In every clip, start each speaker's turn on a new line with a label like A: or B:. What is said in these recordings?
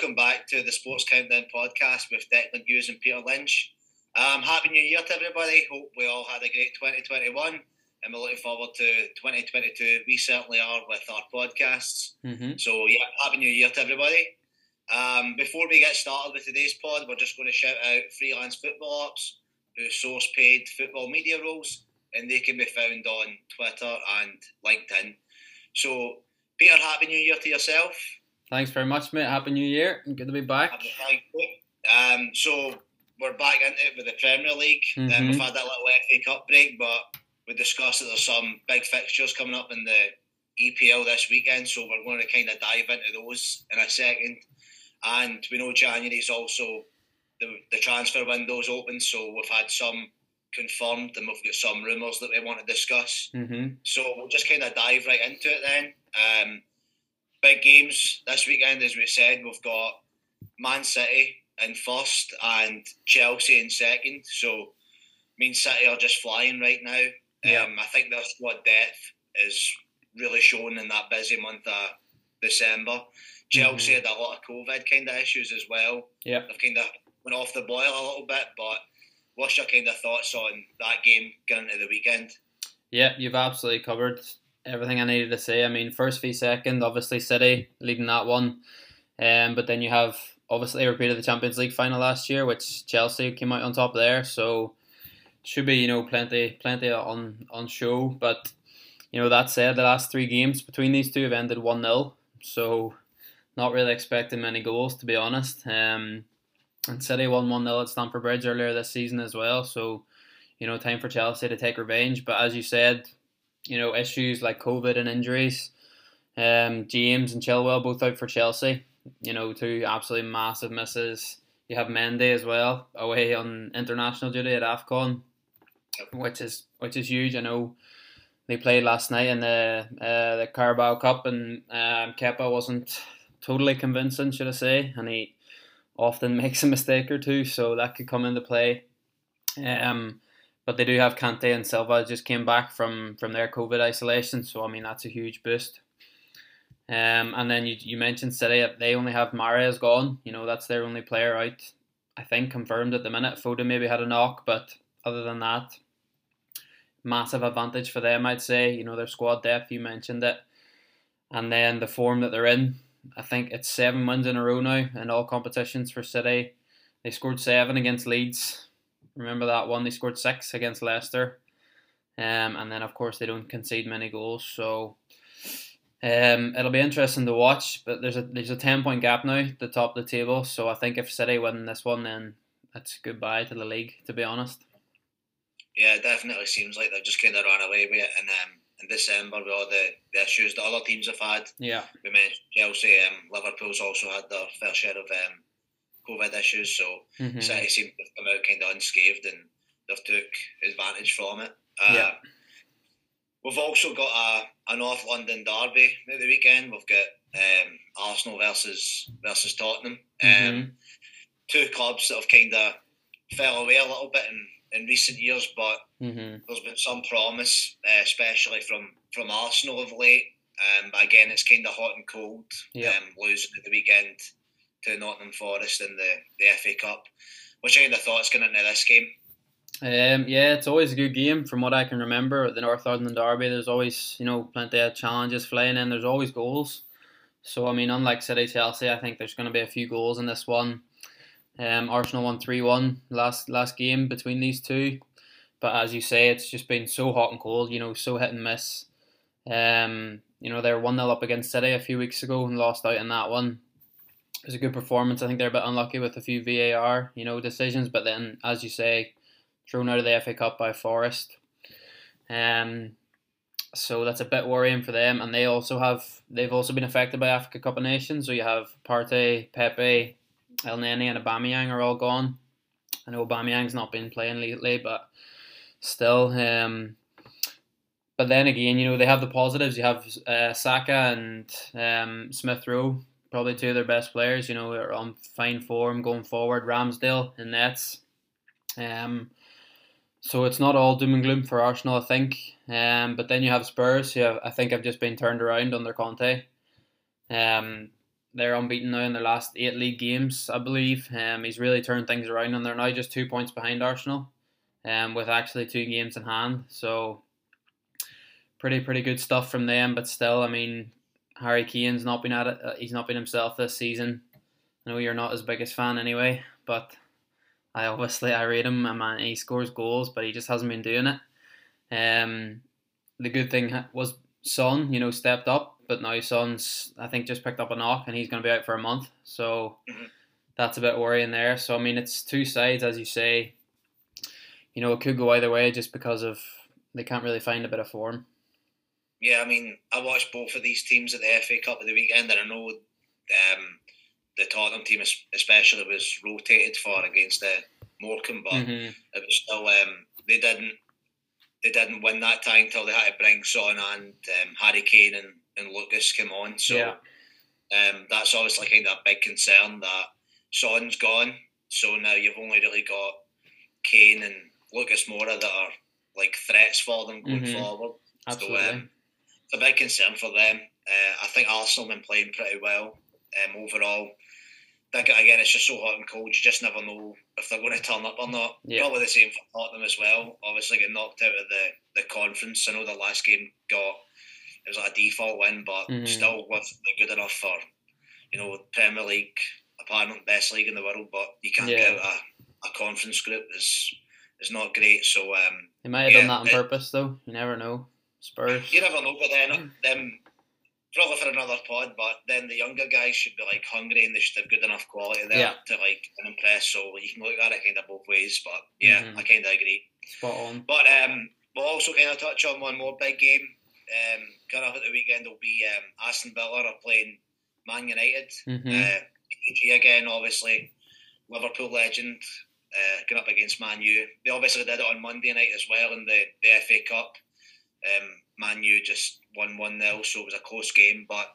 A: welcome back to the Sports Countdown podcast with Declan Hughes and Peter Lynch. Um, happy New Year to everybody. Hope we all had a great 2021 and we're looking forward to 2022. We certainly are with our podcasts.
B: Mm-hmm.
A: So, yeah, happy New Year to everybody. Um, before we get started with today's pod, we're just going to shout out Freelance Football Ops, who source paid football media roles, and they can be found on Twitter and LinkedIn. So, Peter, happy New Year to yourself.
B: Thanks very much, mate. Happy New Year. Good to be back.
A: Um, so we're back into it with the Premier League.
B: Mm-hmm.
A: Um, we've had that little FA Cup break, but we discussed that there's some big fixtures coming up in the EPL this weekend, so we're going to kind of dive into those in a second. And we know January is also the, the transfer window's open, so we've had some confirmed and we've got some rumours that we want to discuss.
B: Mm-hmm.
A: So we'll just kind of dive right into it then. Um, big games this weekend, as we said, we've got Man City in first and Chelsea in second. So, mean, City are just flying right now.
B: Yeah.
A: Um, I think their squad depth is really shown in that busy month of December. Chelsea
B: Mhm.
A: had a lot of COVID kind of issues as well.
B: Yeah.
A: They've kind of went off the boil a little bit, but what's your kind of thoughts on that game going into the weekend?
B: Yeah, you've absolutely covered everything I needed to say. I mean, first v second, obviously City leading that one, um, but then you have obviously a repeat of the Champions League final last year, which Chelsea came out on top there. So should be you know plenty plenty on on show. But you know that said, the last three games between these two have ended one 0 So not really expecting many goals to be honest. Um, and City won one 0 at Stamford Bridge earlier this season as well. So you know, time for Chelsea to take revenge. But as you said, you know, issues like COVID and injuries. Um, James and Chilwell both out for Chelsea. You know, two absolutely massive misses. You have Mendy as well away on international duty at Afcon, which is which is huge. I know they played last night in the uh, the Carabao Cup, and um, Kepa wasn't totally convincing, should I say? And he often makes a mistake or two, so that could come into play. Um, but they do have Kante and Silva just came back from from their COVID isolation, so I mean that's a huge boost. Um, and then you, you mentioned City, they only have Mahrez gone. You know that's their only player out. I think confirmed at the minute. Foden maybe had a knock, but other than that, massive advantage for them. I'd say. You know their squad depth. You mentioned it, and then the form that they're in. I think it's seven wins in a row now in all competitions for City. They scored seven against Leeds. Remember that one? They scored six against Leicester. Um, and then, of course, they don't concede many goals. So um, it'll be interesting to watch. But there's a there's a 10 point gap now at the top of the table. So I think if City win this one, then that's goodbye to the league, to be honest.
A: Yeah, it definitely seems like they've just kind of run away with it. And um, in December, with all the, the issues that other teams have had,
B: Yeah.
A: we mentioned Chelsea, um, Liverpool's also had their fair share of um, COVID issues. So
B: Mhm.
A: City seem to have come out kind of unscathed and they've took advantage from it. Uh,
B: Yeah.
A: We've also got a, a North London derby at the weekend. We've got um, Arsenal versus versus Tottenham. Um,
B: Mhm.
A: Two clubs that have kind of fell away a little bit in, in recent years, but
B: Mhm.
A: there's been some promise, uh, especially from, from Arsenal of late. Um, but again, it's kind of hot and cold.
B: Yeah.
A: Um, losing at the weekend to Nottingham Forest in the, the FA Cup. What's your kind of thoughts going into this game?
B: Um, yeah, it's always a good game from what I can remember at the North London Derby. There's always, you know, plenty of challenges flying in. There's always goals. So, I mean, unlike City Chelsea, I think there's going to be a few goals in this one. Um, Arsenal won 3 1 last, last game between these two. But as you say, it's just been so hot and cold, you know, so hit and miss. Um, you know, they were 1 0 up against City a few weeks ago and lost out in that one. It was a good performance. I think they're a bit unlucky with a few VAR, you know, decisions. But then, as you say, thrown out of the FA Cup by Forest. Um, so that's a bit worrying for them, and they also have they've also been affected by Africa Cup of Nations. So you have Partey, Pepe, Elneny, and Aubameyang are all gone. I know Aubameyang's not been playing lately, but still. Um, but then again, you know they have the positives. You have uh, Saka and um, Smith Rowe, probably two of their best players. You know, are on fine form going forward. Ramsdale and nets. Um, so it's not all doom and gloom for Arsenal, I think. Um, but then you have Spurs, have, I think have just been turned around under Conte. Um, they're unbeaten now in their last eight league games, I believe. Um, he's really turned things around, and they're now just two points behind Arsenal, um, with actually two games in hand. So pretty pretty good stuff from them. But still, I mean, Harry Kane's not been at it. Uh, he's not been himself this season. I know you're not his biggest fan anyway, but I obviously I rate him. and he scores goals, but he just hasn't been doing it. Um, the good thing was Son, you know, stepped up, but now Son's I think just picked up a knock and he's going to be out for a month. So that's a bit worrying there. So I mean, it's two sides as you say. You know, it could go either way just because of they can't really find a bit of form.
A: Yeah, I mean, I watched both of these teams at the FA Cup at the weekend, and I know um, the Tottenham team especially was rotated for against the Morecambe, but mm-hmm. it was still um, they didn't they didn't win that time until they had to bring Son and um, Harry Kane and, and Lucas came on. So yeah. um, that's obviously kind of a big concern that Son's gone. So now you've only really got Kane and Lucas Moura that are like threats for them going mm-hmm. forward.
B: Absolutely. So, um,
A: it's a big concern for them. Uh, I think Arsenal have been playing pretty well um, overall again, it's just so hot and cold. You just never know if they're going to turn up or not. Yeah. Probably the same for Tottenham as well. Obviously, getting knocked out of the, the conference. I know the last game got it was like a default win, but mm-hmm. still wasn't good enough for you know Premier League, apparently not the best league in the world. But you can't yeah. get a, a conference group is is not great. So um,
B: they might have yeah, done that on it, purpose, though. You never know. Spurs.
A: You never know, but then them probably for another pod, but then the younger guys should be like hungry and they should have good enough quality there yeah. to like impress. So you can look at it kind of both ways. But yeah, mm-hmm. I kind of agree.
B: Spot on.
A: But um, we'll also kind of touch on one more big game. Um, coming up at the weekend will be um, Aston Villa are playing Man United. Mm-hmm. Uh, again, obviously, Liverpool legend uh, going up against Man U. They obviously did it on Monday night as well in the, the FA Cup. Um, Man U just won 1 0, so it was a close game. But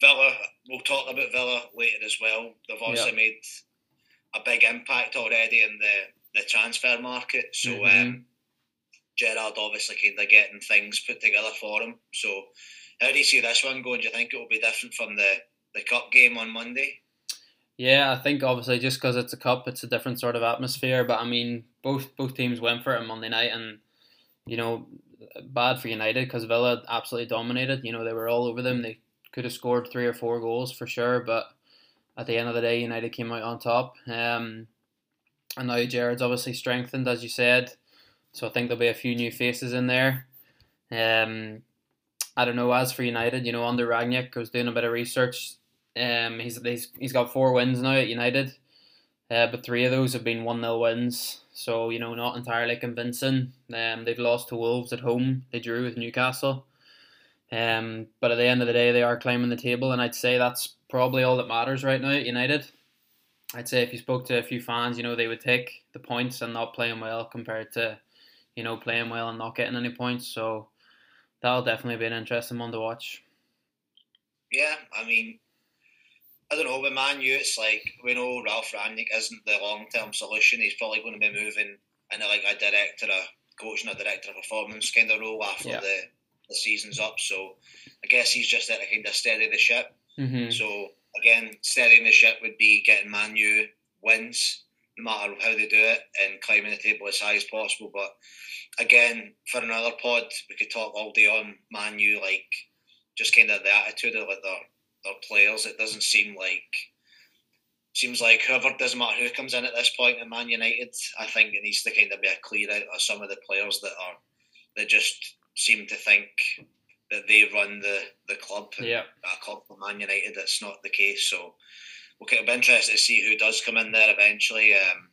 A: Villa, we'll talk about Villa later as well. They've obviously yeah. made a big impact already in the, the transfer market. So mm-hmm. um, Gerrard obviously kind of getting things put together for him. So how do you see this one going? Do you think it will be different from the, the cup game on Monday?
B: Yeah, I think obviously just because it's a cup, it's a different sort of atmosphere. But I mean, both both teams went for it on Monday night, and you know bad for United because Villa absolutely dominated. You know, they were all over them. They could have scored three or four goals for sure, but at the end of the day, United came out on top. Um, and now Gerrard's obviously strengthened, as you said. So I think there'll be a few new faces in there. Um, I don't know. As for United, you know, under Rangnick, I was doing a bit of research. Um, he's he's, he's got four wins now at United, uh, but three of those have been one 0 wins. So, you know, not entirely convincing. Um, they've lost to Wolves at home. They drew with Newcastle. Um, but at the end of the day, they are climbing the table, and I'd say that's probably all that matters right now United. I'd say if you spoke to a few fans, you know, they would take the points and not playing well compared to, you know, playing well and not getting any points. So that'll definitely be an interesting one to watch.
A: Yeah, I mean, I don't know, with Man U, it's like we know Ralph Rangnick isn't the long term solution. He's probably going to be moving into like a director, a coach, and a director of performance kind of role after yeah. the, the season's up. So I guess he's just there to kind of steady the ship. Mm-hmm. So again, steadying the ship would be getting Man U wins, no matter how they do it, and climbing the table as high as possible. But again, for another pod, we could talk all day on Man U, like just kind of the attitude of like their their players. It doesn't seem like seems like whoever doesn't matter who comes in at this point in Man United, I think it needs to kind of be a clear out of some of the players that are that just seem to think that they run the, the club.
B: Yeah.
A: A club for Man United, that's not the case. So we'll kind of be interested to see who does come in there eventually um,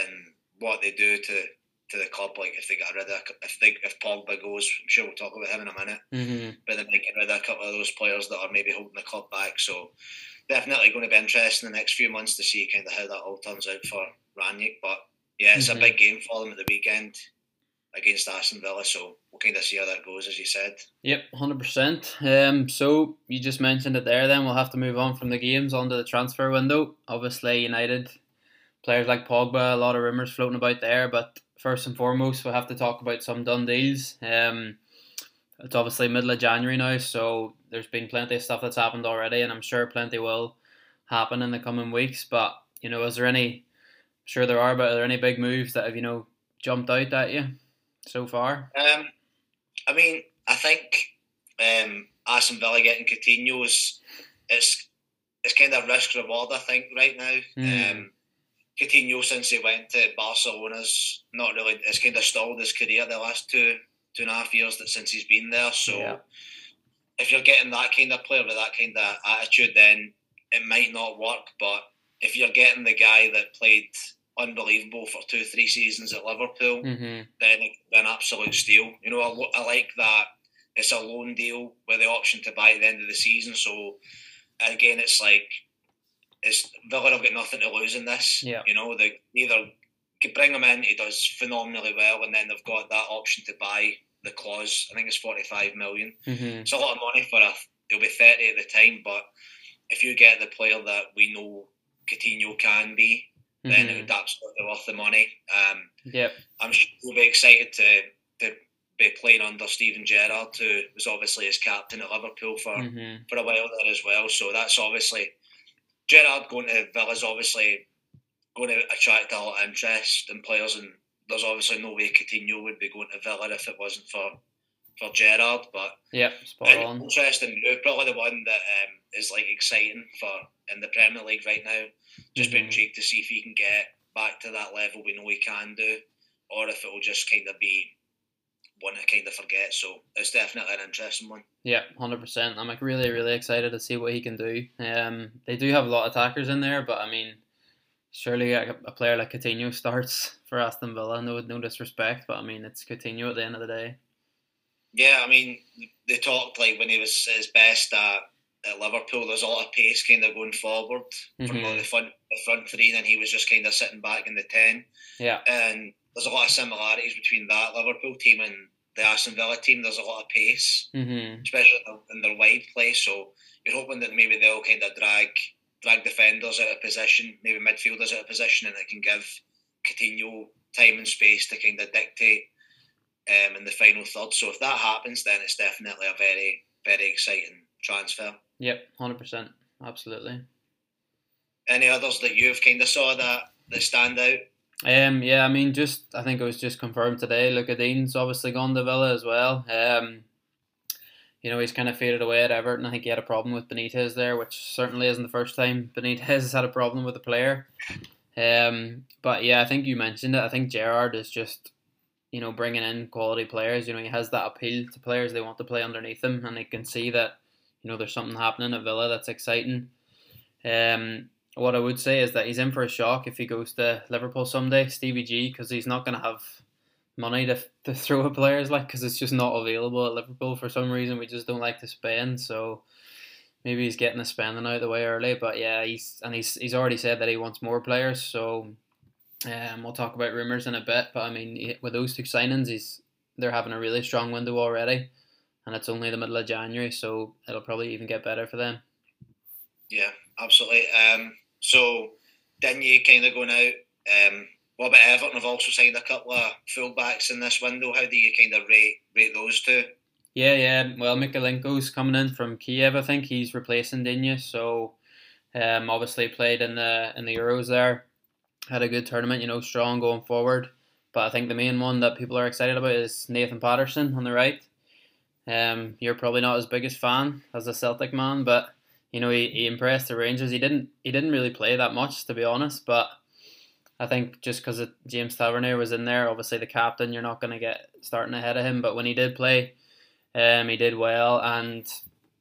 A: and what they do to to the club. Like if they get rid of if they if Pogba goes, I'm sure we'll talk about him in a minute.
B: Mm-hmm.
A: But they might get rid of a couple of those players that are maybe holding the club back. So definitely going to be interesting in the next few months to see kind of how that all turns out for Rangnick. But yeah, it's mm-hmm. a big game for them at the weekend against Aston Villa. So we'll kind of see how that goes, as you said.
B: Yep, hundred percent. Um, so you just mentioned it there. Then we'll have to move on from the games onto the transfer window. Obviously, United players like Pogba, a lot of rumours floating about there, but first and foremost, we'll have to talk about some done deals. Um, it's obviously middle of January now, so there's been plenty of stuff that's happened already, and I'm sure plenty will happen in the coming weeks. But you know, is there any? I'm Sure, there are, but are there any big moves that have you know jumped out at you so far?
A: Um, I mean, I think um, Aston Villa getting Coutinho is it's it's kind of risk reward. I think right now. Mm. Um, Coutinho since he went to Barcelona's not really. It's kind of stalled his career the last two two and a half years that since he's been there. So yeah. if you're getting that kind of player with that kind of attitude, then it might not work. But if you're getting the guy that played unbelievable for two three seasons at Liverpool, mm-hmm. then an absolute steal. You know, I, I like that. It's a loan deal with the option to buy at the end of the season. So again, it's like it's Villa have got nothing to lose in this.
B: Yeah.
A: You know, they either could bring him in, he does phenomenally well, and then they've got that option to buy the clause. I think it's forty five million.
B: Mm-hmm.
A: It's a lot of money for a. He'll be thirty at the time, but if you get the player that we know Coutinho can be, mm-hmm. then it would absolutely worth the money. Um,
B: yep.
A: I'm sure we'll be excited to to be playing under Steven Gerrard, who was obviously his captain at Liverpool for
B: mm-hmm.
A: for a while there as well. So that's obviously Gerrard going to Villa's obviously going to attract a lot of interest in players, and there's obviously no way Coutinho would be going to Villa if it wasn't for for Gerrard. But
B: yeah, spot on.
A: Interesting move, probably the one that um, is like exciting for in the Premier League right now. Just mm-hmm. be intrigued to see if he can get back to that level we know he can do, or if it will just kind of be one to kind of forget. So it's definitely an interesting one.
B: Yeah, hundred percent. I'm like really, really excited to see what he can do. Um, they do have a lot of attackers in there, but I mean, surely a, a player like Coutinho starts for Aston Villa. No, no disrespect, but I mean, it's Coutinho at the end of the day.
A: Yeah, I mean, they talked like when he was his best at, at Liverpool. There's a lot of pace kind of going forward mm-hmm. from the front, the front three, and he was just kind of sitting back in the ten.
B: Yeah,
A: and there's a lot of similarities between that Liverpool team and the Aston Villa team. There's a lot of pace,
B: mm-hmm.
A: especially in their wide play. So you're hoping that maybe they'll kind of drag drag defenders out of position, maybe midfielders out of position, and it can give Coutinho time and space to kind of dictate um, in the final third. So if that happens, then it's definitely a very very exciting transfer.
B: Yep, hundred percent, absolutely.
A: Any others that you've kind of saw that that stand out?
B: Um, yeah, I mean, just I think it was just confirmed today. Lucas Digne's obviously gone to Villa as well. Um, you know, he's kind of faded away at Everton. I think he had a problem with Benitez there, which certainly isn't the first time Benitez has had a problem with a player. Um, but yeah, I think you mentioned it. I think Gerrard is just, you know, bringing in quality players. You know, he has that appeal to players. They want to play underneath him, and they can see that, you know, there's something happening at Villa that's exciting. Um, what I would say is that he's in for a shock if he goes to Liverpool someday, Stevie G, because he's not going to have money to, to throw at players like because it's just not available at Liverpool for some reason. We just don't like to spend, so maybe he's getting the spending out of the way early. But yeah, he's and he's he's already said that he wants more players. So um, we'll talk about rumors in a bit. But I mean, with those two signings, he's they're having a really strong window already, and it's only the middle of January, so it'll probably even get better for them.
A: Yeah, absolutely. Um, so you kind of going out. Um, what about Everton? Have also signed a couple of fullbacks in this window. How do you kind of rate rate those two?
B: Yeah, yeah. Well, Mykolenko's coming in from Kiev. I think he's replacing Digne. So, um, obviously played in the in the Euros there. Had a good tournament. You know, strong going forward. But I think the main one that people are excited about is Nathan Patterson on the right. Um, you're probably not his biggest fan as a Celtic man, but you know, he, he impressed the Rangers. He didn't he didn't really play that much to be honest, but I think just because James Tavernier was in there, obviously the captain, you're not going to get starting ahead of him. But when he did play, um, he did well, and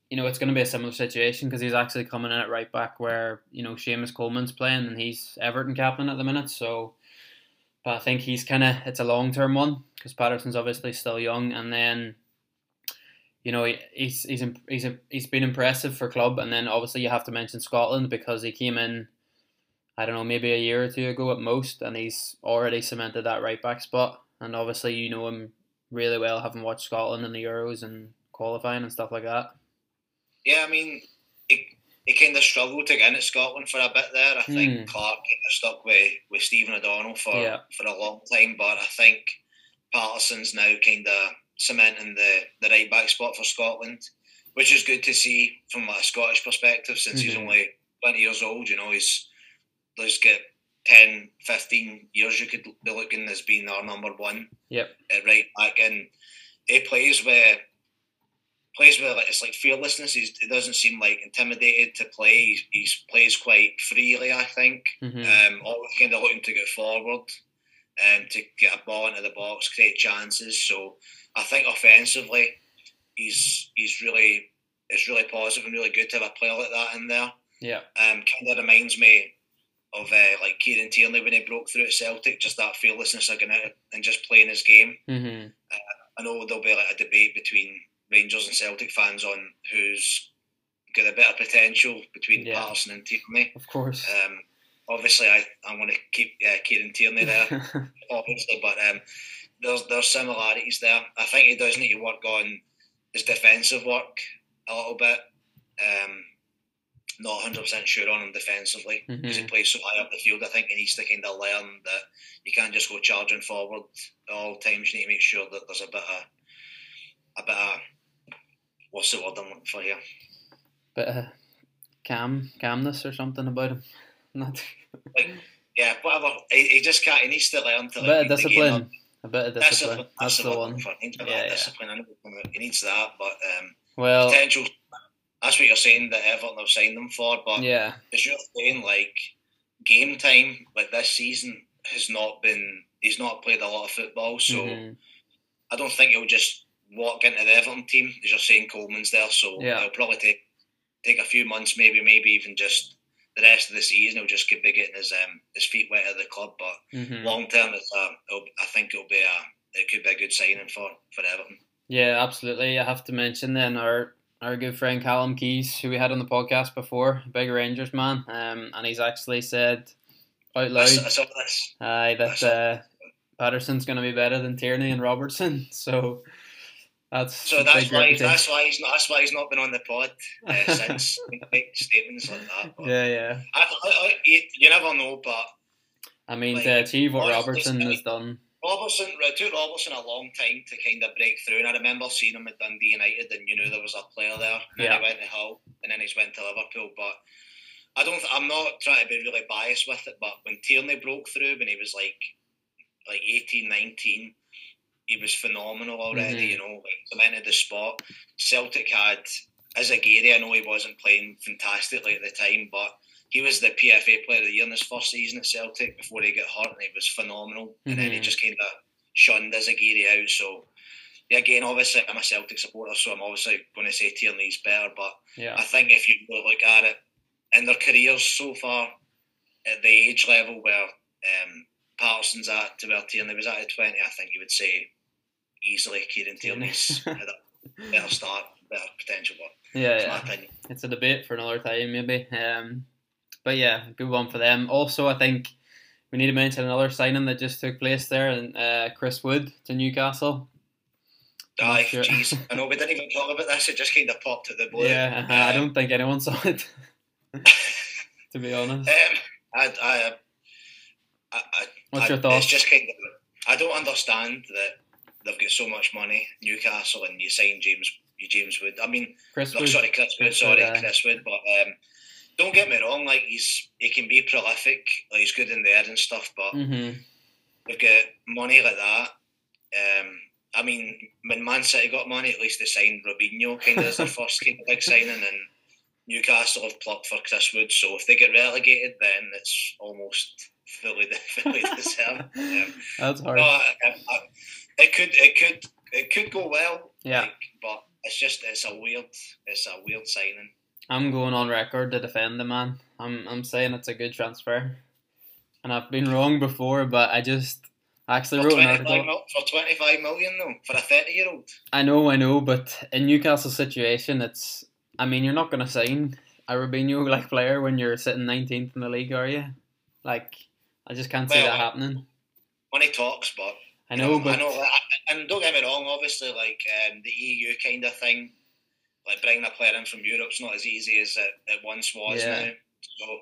B: you know it's going to be a similar situation because he's actually coming in at right back where you know Seamus Coleman's playing and he's Everton captain at the minute. So, but I think he's kind of it's a long term one because Patterson's obviously still young, and then you know, he's he's he's he's been impressive for club, and then obviously you have to mention Scotland because he came in, I don't know, maybe a year or two ago at most, and he's already cemented that right back spot. And obviously you know him really well, having watched Scotland in the Euros and qualifying and stuff like that.
A: Yeah, I mean, he, he kind of struggled to get into Scotland for a bit there. I think mm. Clarke kind of stuck with, with Stephen O'Donnell for yeah. for a long time, but I think Patterson's now kind of cementing the, the right back spot for Scotland, which is good to see from a Scottish perspective since mm-hmm. he's only 20 years old. You know, he's he's got 10, 15 years you could be looking as being our number one.
B: Yep.
A: At right back, and he plays where plays with like it's like fearlessness. He's, he doesn't seem like intimidated to play. He, he plays quite freely. I think.
B: Mm-hmm.
A: Um, always kind of looking to get forward, um, to get a ball into the box, create chances. So I think offensively, he's he's really it's really positive and really good to have a player like that in there.
B: Yeah.
A: Um, kind of reminds me of uh, like Kieran Tierney when he broke through at Celtic, just that fearlessness of going out and just playing his game.
B: Mm-hmm.
A: Uh, I know there'll be like a debate between Rangers and Celtic fans on who's got a better potential between
B: Yeah.
A: Patterson and Tierney.
B: Of course.
A: Um, obviously, I, I want to keep uh, Kieran Tierney there, obviously, but um, there's there's similarities there. I think he does need to work on his defensive work a little bit. Um, not 100% sure on him defensively because he
B: Mhm.
A: plays so high up the field. I think he needs to kind of learn that you can't just go charging forward at all times. You need to make sure that there's a bit of a bit of what's the word I'm looking for here?
B: Bit of calm, calmness or something about him. Not
A: Yeah, whatever. He, he just can't. He needs to learn to
B: a
A: like,
B: bit of
A: read the game
B: discipline. A bit of discipline.
A: Discipline.
B: That's
A: the
B: the one.
A: for. He needs
B: Yeah, yeah.
A: discipline. I know he needs that, but um,
B: Well,
A: potential. That's what you're saying that Everton have signed them for, but
B: yeah.
A: as you're saying, like game time, like this season has not been. He's not played a lot of football, so
B: Mhm.
A: I don't think he'll just walk into the Everton team. As you're saying, Coleman's there, so
B: Yeah.
A: it'll probably take take a few months, maybe, maybe even just the rest of the season. He'll just be getting his um, his feet wet at the club, but
B: Mhm.
A: long term, it's a, it'll, I think it'll be a it could be a good signing for for Everton.
B: Yeah, absolutely. I have to mention then our our good friend Callum Keys, who we had on the podcast before, big Rangers man, um, and he's actually said out
A: I,
B: loud,
A: I saw this.
B: aye, that uh, Patterson's going to be better than Tierney and Robertson. So that's
A: So that's why
B: reputation.
A: that's why he's not that's why he's not been on the pod uh, since statements like that. But
B: yeah, yeah.
A: I, I, I, you, you never know, but
B: I mean,
A: Like,
B: to achieve what Robertson has done.
A: Robertson it took Robertson a long time to kind of break through, and I remember seeing him at Dundee United, and you knew there was a player there. And then
B: Yeah.
A: he went to Hull, and then he's went to Liverpool. But I don't. I'm not trying to be really biased with it, but when Tierney broke through when he was like like 18, 19, he was phenomenal already.
B: Mhm.
A: You know, like cemented the spot. Celtic had Izaguirre, I know he wasn't playing fantastically at the time, but he was the PFA Player of the Year in his first season at Celtic before he got hurt, and he was phenomenal. And then he
B: Mhm.
A: just kind of shunned Izaguirre out. So, yeah, again, obviously, I'm a Celtic supporter, so I'm obviously going to say Tierney's better. But
B: Yeah.
A: I think if you look at it in their careers so far, at the age level where um, Patterson's at to where Tierney was at at 20, I think you would say easily Kieran Tierney's had a better start, better potential. But
B: Yeah,
A: my
B: yeah.
A: opinion.
B: It's a debate for another time, maybe. Um, but yeah, good one for them. Also, I think we need to mention another signing that just took place there, and uh, Chris Wood to Newcastle.
A: Aye,
B: sure.
A: jeez. I know we didn't even talk about this. It just kind of popped at the blue.
B: Yeah, I don't think anyone saw it. to be honest,
A: Um, I, I, I, I,
B: what's your thoughts?
A: It's just kind of. I don't understand that they've got so much money, Newcastle, and you sign James, you James Wood. I mean,
B: Chris
A: no,
B: Wood.
A: sorry, Chris Wood.
B: Chris
A: Sorry,
B: Wood, uh,
A: Chris Wood. But um, don't get me wrong. Like he's he can be prolific. Like he's good in there and stuff. But
B: Mhm.
A: they've got money like that. Um, I mean, when Man City got money, at least they signed Robinho kind of as their first kind of big signing, and Newcastle have plucked for Chris Wood. So if they get relegated, then it's almost fully fully deserved. Um,
B: That's hard.
A: no, I, I, I, it could it could it could go well.
B: Yeah.
A: like, but it's just it's a weird it's a weird signing.
B: I'm going on record to defend the man. I'm I'm saying it's a good transfer, and I've been wrong before, but I just I actually
A: For
B: wrote an article.
A: mil, for twenty five million though for a thirty year old.
B: I know, I know, but in Newcastle's situation, it's. I mean, you're not going to sign a Robinho like player when you're sitting 19th in the league, are you? Like, I just can't see that happening.
A: Money talks, but
B: I know, but
A: I know, that- and don't get me wrong. Obviously, like um, the EU kind of thing, like bringing a player in from Europe's not as easy as it, it once was
B: Yeah.
A: now. So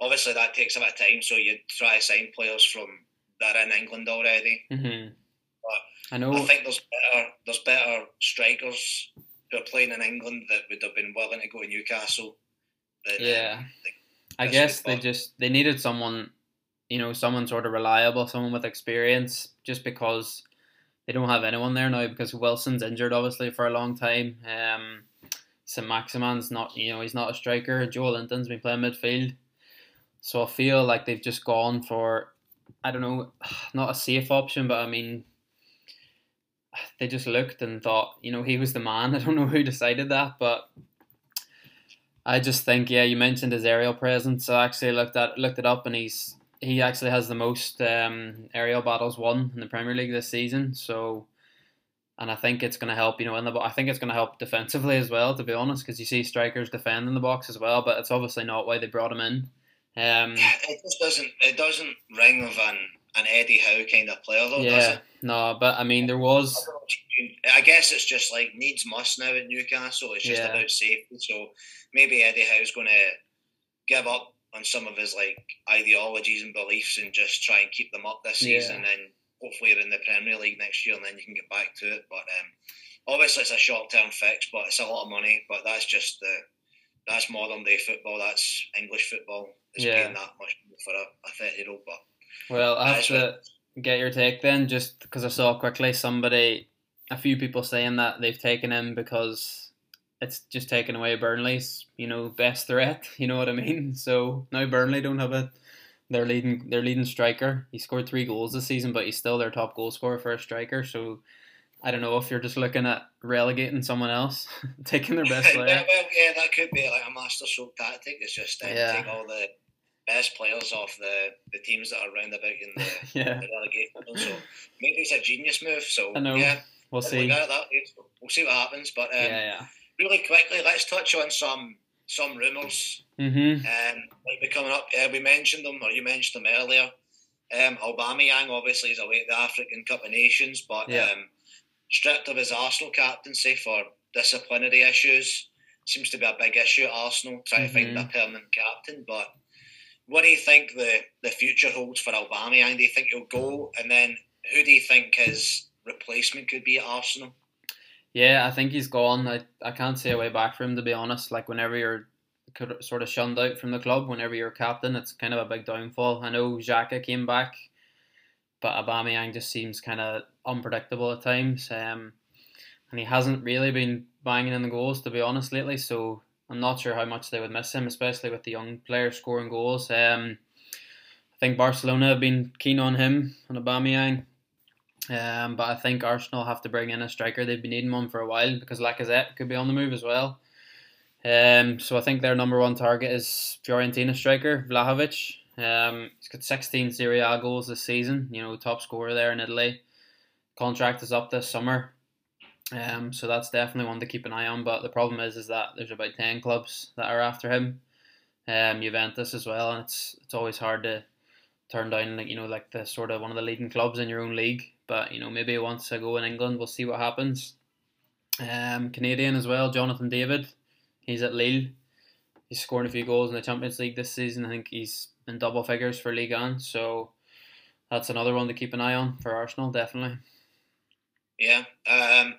A: obviously that takes a bit of time. So you try to sign players from that in England already.
B: hmm
A: But
B: I know.
A: I think there's better there's better strikers who are playing in England that would have been willing to go to Newcastle. Than, um,
B: Yeah. I guess they just they needed someone, you know, someone sort of reliable, someone with experience, just because they don't have anyone there now because Wilson's injured obviously for a long time. Um, St Maximin's not, you know, he's not a striker. Joelinton's been playing midfield, so I feel like they've just gone for, I don't know, not a safe option, but I mean, they just looked and thought, you know, he was the man. I don't know who decided that, but I just think, yeah, you mentioned his aerial presence. I actually looked at looked it up, and he's he actually has the most um, aerial battles won in the Premier League this season. So, and I think it's going to help. You know, in the I think it's going to help defensively as well. To be honest, because you see strikers defending the box as well, but it's obviously not why they brought him in. Um,
A: it just doesn't. It doesn't ring of an an Eddie Howe kind of player, though.
B: Yeah, no, but I mean, there was.
A: I guess it's just like needs must now at Newcastle. It's just yeah. about safety. So maybe Eddie Howe's going to give up on some of his like ideologies and beliefs and just try and keep them up this season. Yeah. And hopefully you're in the Premier League next year, and then you can get back to it. But um, obviously it's a short term fix, but it's a lot of money. But that's just the that's modern day football. That's English football. It's yeah. paying that much for a, a thirty year old. But
B: well, I have to get your take then, just because I saw quickly somebody, a few people saying that they've taken him because it's just taken away Burnley's, you know, best threat. You know what I mean? So now Burnley don't have a their leading their leading striker. He scored three goals this season, but he's still their top goal scorer for a striker. So I don't know if you're just looking at relegating someone else, taking their best player.
A: yeah, well, yeah, that could be like a master stroke tactic. It's just um, yeah. take all the best players off the, the teams that are round about in the, yeah. the relegation. So maybe it's a genius move. So I yeah,
B: we'll see.
A: We'll see what happens. But um, yeah, yeah. Really quickly, let's touch on some some rumors.
B: Mm-hmm.
A: Um, might be coming up. Uh, we mentioned them, or you mentioned them earlier. Um, Aubameyang obviously is away at the African Cup of Nations, but yeah. um, stripped of his Arsenal captaincy for disciplinary issues. Seems to be a big issue at Arsenal, trying mm-hmm. to find a permanent captain. But what do you think the, the future holds for Aubameyang? Do you think he'll go? And then who do you think his replacement could be at Arsenal?
B: Yeah, I think he's gone. I, I can't see a way back for him, to be honest. Like, whenever you're sort of shunned out from the club, whenever you're captain, it's kind of a big downfall. I know Xhaka came back, but Aubameyang just seems kind of unpredictable at times. Um, and he hasn't really been banging in the goals, to be honest, lately. So I'm not sure how much they would miss him, especially with the young player scoring goals. Um, I think Barcelona have been keen on him, on Aubameyang. Um, but I think Arsenal have to bring in a striker. They've been needing one for a while because Lacazette could be on the move as well. Um, so I think their number one target is Fiorentina striker Vlahovic. Um, he's got 16 Serie A goals this season. You know, top scorer there in Italy. Contract is up this summer. Um, so that's definitely one to keep an eye on. But the problem is, is that there's about ten clubs that are after him. Um, Juventus as well, and it's it's always hard to turn down like you know like the sort of one of the leading clubs in your own league. But you know maybe wants to go in England. We'll see what happens. Um, Canadian as well, Jonathan David. He's at Lille. He's scoring a few goals in the Champions League this season. I think he's in double figures for Ligue 1. So that's another one to keep an eye on for Arsenal, definitely.
A: Yeah. Um,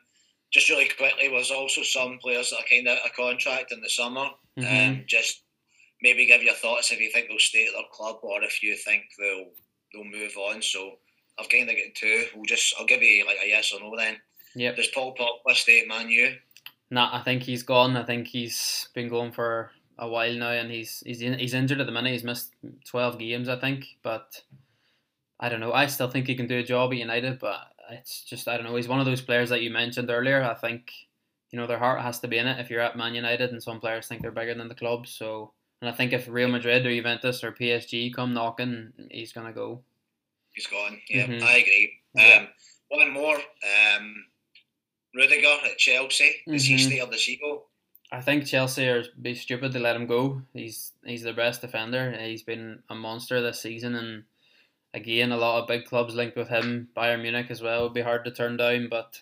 A: just really quickly, there's also some players that are kind of out of contract in the summer. Mm-hmm. Um, just maybe give your thoughts if you think they'll stay at their club or if you think they'll they'll move on. So I've kind of got two. We'll just I'll give you like a yes or no then.
B: Yeah.
A: Does Paul Pogba stay at Man U?
B: Nah, I think he's gone. I think he's been going for a while now, and he's he's in, he's injured at the minute. He's missed twelve games, I think. But I don't know. I still think he can do a job at United, but it's just I don't know. He's one of those players that you mentioned earlier. I think you know their heart has to be in it if you're at Man United, and some players think they're bigger than the club. So, and I think if Real Madrid or Juventus or PSG come knocking, he's gonna go.
A: He's gone. Yeah, mm-hmm. I agree. Yeah. Um, one more. Um, Rudiger at Chelsea. Does mm-hmm. he stay or does he go?
B: I think Chelsea are be stupid to let him go. He's he's the best defender. He's been a monster this season, and again, a lot of big clubs linked with him. Bayern Munich as well would be hard to turn down, but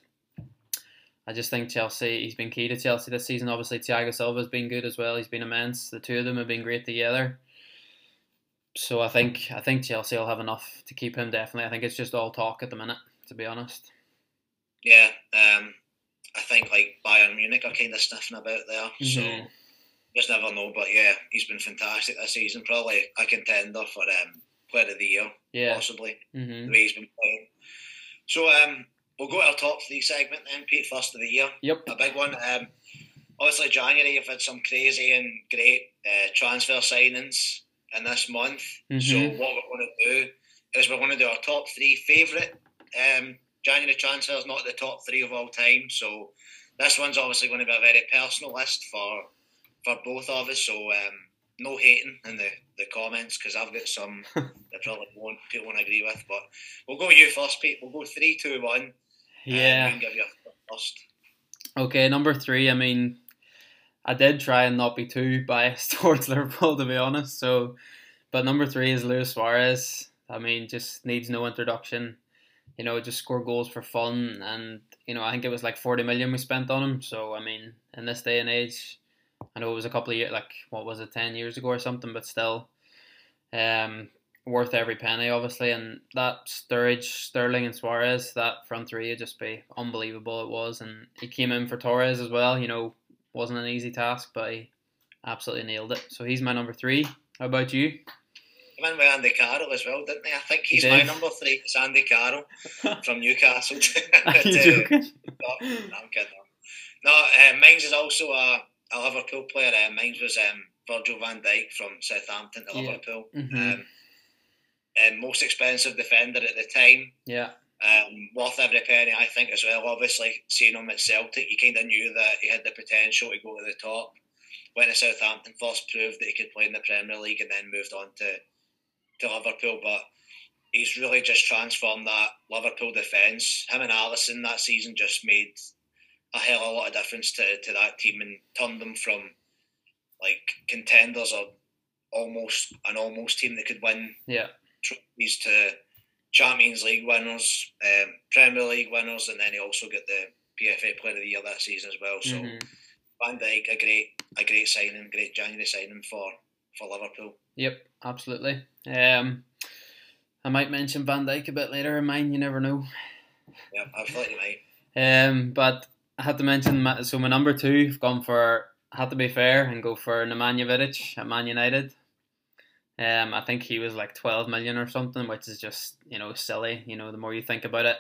B: I just think Chelsea. He's been key to Chelsea this season. Obviously, Thiago Silva's been good as well. He's been immense. The two of them have been great together. So I think I think Chelsea will have enough to keep him. Definitely, I think it's just all talk at the minute. To be honest.
A: Yeah, um, I think like Bayern Munich are kind of sniffing about there. Mm-hmm. So just never know. But yeah, he's been fantastic this season. Probably a contender for um, player of the year,
B: Yeah.
A: possibly
B: hmm
A: the way he's been playing. So um, we'll go to our top three segment then, Pete. First of the year,
B: Yep.
A: a big one. Um, obviously January, you've had some crazy and great uh, transfer signings in this month. So
B: Mhm.
A: what we're going to do is we're going to do our top three favourite um, January transfers, not the top three of all time. So this one's obviously going to be a very personal list for for both of us. So um, no hating in the, the comments because I've got some that probably won't people won't agree with. But we'll go with you first, Pete. We'll go three, two, one.
B: Yeah.
A: can give you a first.
B: Okay, number three. I mean, I did try and not be too biased towards Liverpool, to be honest. So, but number three is Luis Suarez. I mean, just needs no introduction. You know, just score goals for fun, and you know, I think it was like forty million we spent on him. So, I mean, in this day and age, I know it was a couple of years, like what was it, ten years ago or something, but still, um, worth every penny, obviously. And that Sturridge, Sterling, and Suarez, that front three would just be unbelievable. It was, and he came in for Torres as well. You know, wasn't an easy task, but he absolutely nailed it. So he's my number three. How about you?
A: He went with Andy Carroll as well, didn't he? I think he's my number three. It's Andy Carroll from Newcastle.
B: Are you joking?
A: No, I'm kidding. No, uh, mine's is also a, a Liverpool player. Uh, mine was um, Virgil van Dijk from Southampton to
B: Yeah.
A: Liverpool.
B: Mhm.
A: Um, and most expensive defender at the time.
B: Yeah,
A: Um, worth every penny, I think, as well. Obviously, seeing him at Celtic, you kind of knew that he had the potential to go to the top. Went to Southampton, first proved that he could play in the Premier League, and then moved on to, to Liverpool. But he's really just transformed that Liverpool defence. Him and Alisson that season just made a hell of a lot of difference to, to that team and turned them from like contenders or almost an almost team that could win
B: yeah,
A: trophies to Champions League winners, um, Premier League winners, and then he also got the PFA Player of the Year that season as well. So
B: Mhm.
A: Van Dijk, a great, a great signing, great January signing for for Liverpool.
B: yep, absolutely. Um, I might mention Van Dijk a bit later in mine. You never know.
A: Yeah, might.
B: Um, but I had to mention so my number two. I've gone for had to be fair and go for Nemanja Vidic at Man United. Um, I think he was like twelve million or something, which is just you know silly. You know, the more you think about it,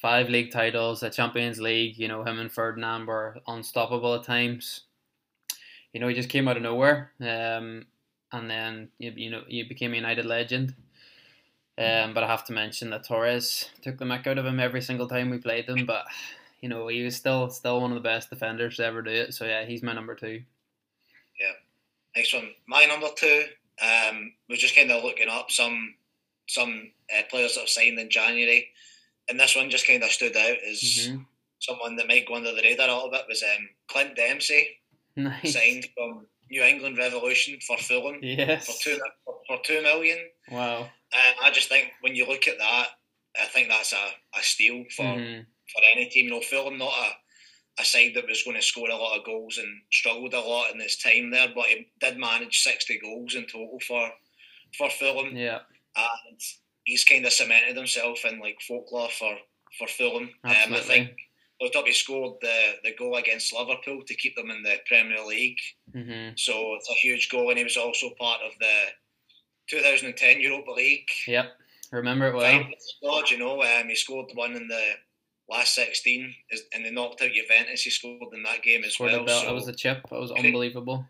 B: five league titles, a Champions League. You know, him and Ferdinand were unstoppable at times. You know, he just came out of nowhere, um, and then you, you know he became a United legend. Um, but I have to mention that Torres took the mick out of him every single time we played them. But you know, he was still still one of the best defenders to ever do it. So yeah, he's my number two. Yeah.
A: Next one, my number two. Um, was just kind of looking up some some uh, players that have signed in January, and this one just kind of stood out as
B: Mhm.
A: someone that might go under the radar a little bit. Was um, Clint Dempsey
B: Nice.
A: signed from New England Revolution for Fulham for
B: Yes.
A: two for, for two million.
B: Wow.
A: Um, I just think when you look at that, I think that's a, a steal for,
B: Mhm.
A: for any team. You know, Fulham not a, a side that was going to score a lot of goals and struggled a lot in its time there, but he did manage sixty goals in total for for Fulham,
B: Yeah.
A: and he's kind of cemented himself in like folklore for for Fulham. Um, I think looked up he scored the the goal against Liverpool to keep them in the Premier League.
B: hmm
A: So it's a huge goal, and he was also part of the 2010 Europa League
B: Yep. Remember it well.
A: squad. You know, um, he scored one in the last 16, is- and they knocked out Juventus. He scored in that game as
B: Scored
A: well.
B: belt.
A: So
B: That was a chip. That was unbelievable.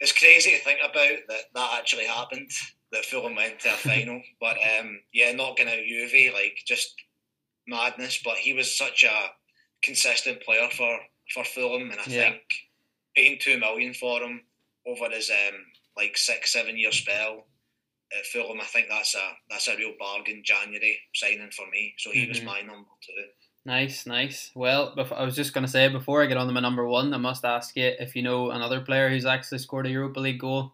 A: it's crazy to think about that that actually happened. That Fulham went to a final, but um, yeah, knocking out Juve, like just madness. But he was such a consistent player for for Fulham, and I
B: Yeah.
A: think paying two million for him over his um like six seven year spell at Fulham, I think that's a that's a real bargain January signing for me. So he was
B: Mhm.
A: my number two.
B: Nice, nice. Well, I was just going to say before I get on to my number one, I must ask you if you know another player who's actually scored a Europa League goal,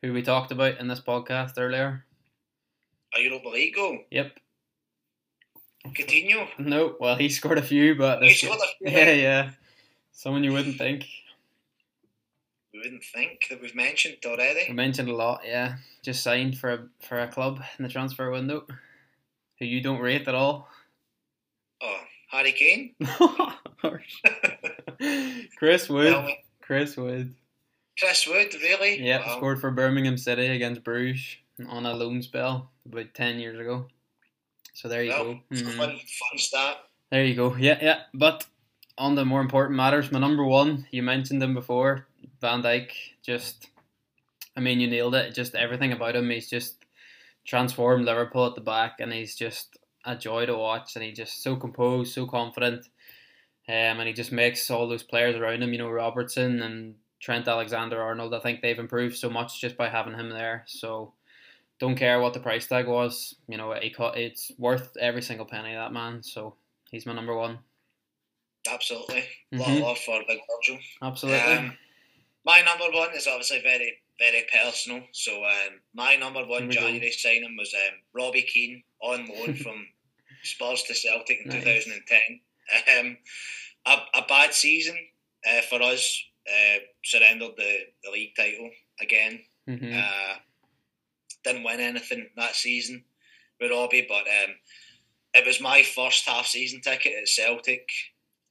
B: who we talked about in this podcast earlier.
A: A Europa League goal.
B: Yep.
A: Coutinho.
B: No, well, he scored a few, but
A: He scored a few.
B: yeah, eh? yeah, someone you wouldn't think.
A: We wouldn't think that we've mentioned
B: We
A: already.
B: mentioned a lot. Yeah, just signed for a for a club in the transfer window, who you don't rate at all.
A: Harry Kane.
B: Chris Wood.
A: Well,
B: Chris Wood.
A: Chris Wood, really?
B: Yeah, wow. scored for Birmingham City against Bruges on a loan spell about ten years ago. So there you
A: go. Mm-hmm. Fun, fun stat.
B: There you go. Yeah, yeah. But on the more important matters, my number one, you mentioned him before, Van Dijk. Just, I mean, you nailed it. Just everything about him. He's just transformed Liverpool at the back, and he's just a joy to watch. And he's just so composed, so confident, um, and he just makes all those players around him. You know, Robertson and Trent Alexander-Arnold. I think they've improved so much just by having him there. So don't care what the price tag was. You know, it's worth every single penny that man. So he's my number one.
A: Absolutely, mm-hmm. a lot of love for Big Virgil.
B: Absolutely. Um,
A: my number one is obviously very, very personal. So um, my number one January go. signing was um, Robbie Keane on loan from Spurs to Celtic in nice. 2010. Um, a, a bad season uh, for us. Uh, surrendered the, the league title again. Mm-hmm. Uh, didn't win anything that season with Robbie, but um, it was my first half season ticket at Celtic.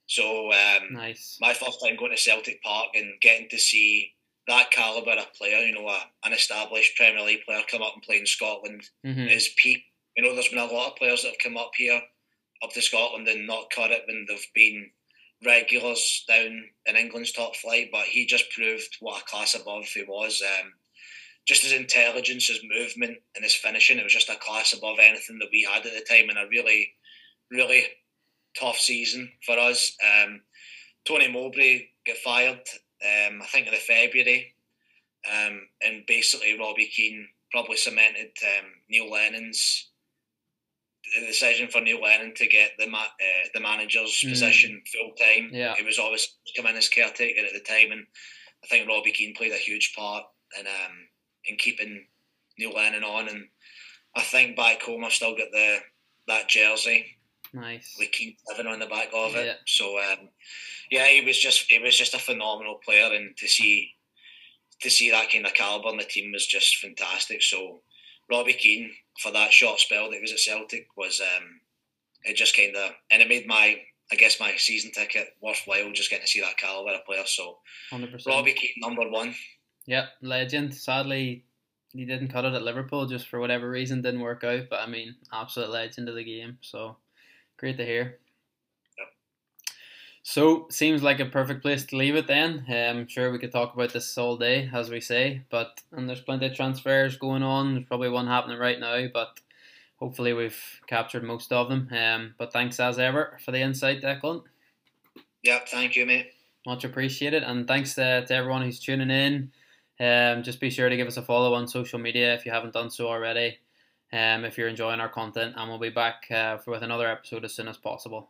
A: So um,
B: nice.
A: my first time going to Celtic Park and getting to see that caliber of player, you know, a, an established Premier League player come up and play in Scotland mm-hmm. is peak. You know, there's been a lot of players that have come up here, up to Scotland and not cut it when they've been regulars down in England's top flight, but he just proved what a class above he was. Um, just his intelligence, his movement, and his finishing, it was just a class above anything that we had at the time, and a really, really tough season for us. Um, Tony Mowbray got fired, um, I think in the February, um, and basically Robbie Keane probably cemented um, Neil Lennon's the decision for Neil Lennon to get the ma- uh, the manager's mm. position full time.
B: Yeah,
A: it was always coming as caretaker at the time, and I think Robbie Keane played a huge part in um, in keeping Neil Lennon on. And I think back home, I've still got the that jersey.
B: Nice.
A: With Keane living on the back of it. Yeah. So um, yeah, he was just he was just a phenomenal player, and to see to see that kind of caliber in the team was just fantastic. So Robbie Keane for that short spell that he was at Celtic was um, it just kind of and it made my I guess my season ticket worthwhile just getting to see that caliber of player. So 100%. Robbie Keane number one.
B: Yep, legend. Sadly, he didn't cut it at Liverpool just for whatever reason didn't work out. But I mean, absolute legend of the game. So great to hear. So seems like a perfect place to leave it then. I'm um, sure we could talk about this all day, as we say, but and there's plenty of transfers going on. There's probably one happening right now, but hopefully we've captured most of them. Um, but thanks as ever for the insight, Declan.
A: Yeah, thank you, mate.
B: Much appreciated, and thanks to, to everyone who's tuning in. Um, just be sure to give us a follow on social media if you haven't done so already um, if you're enjoying our content, and we'll be back uh, for, with another episode as soon as possible.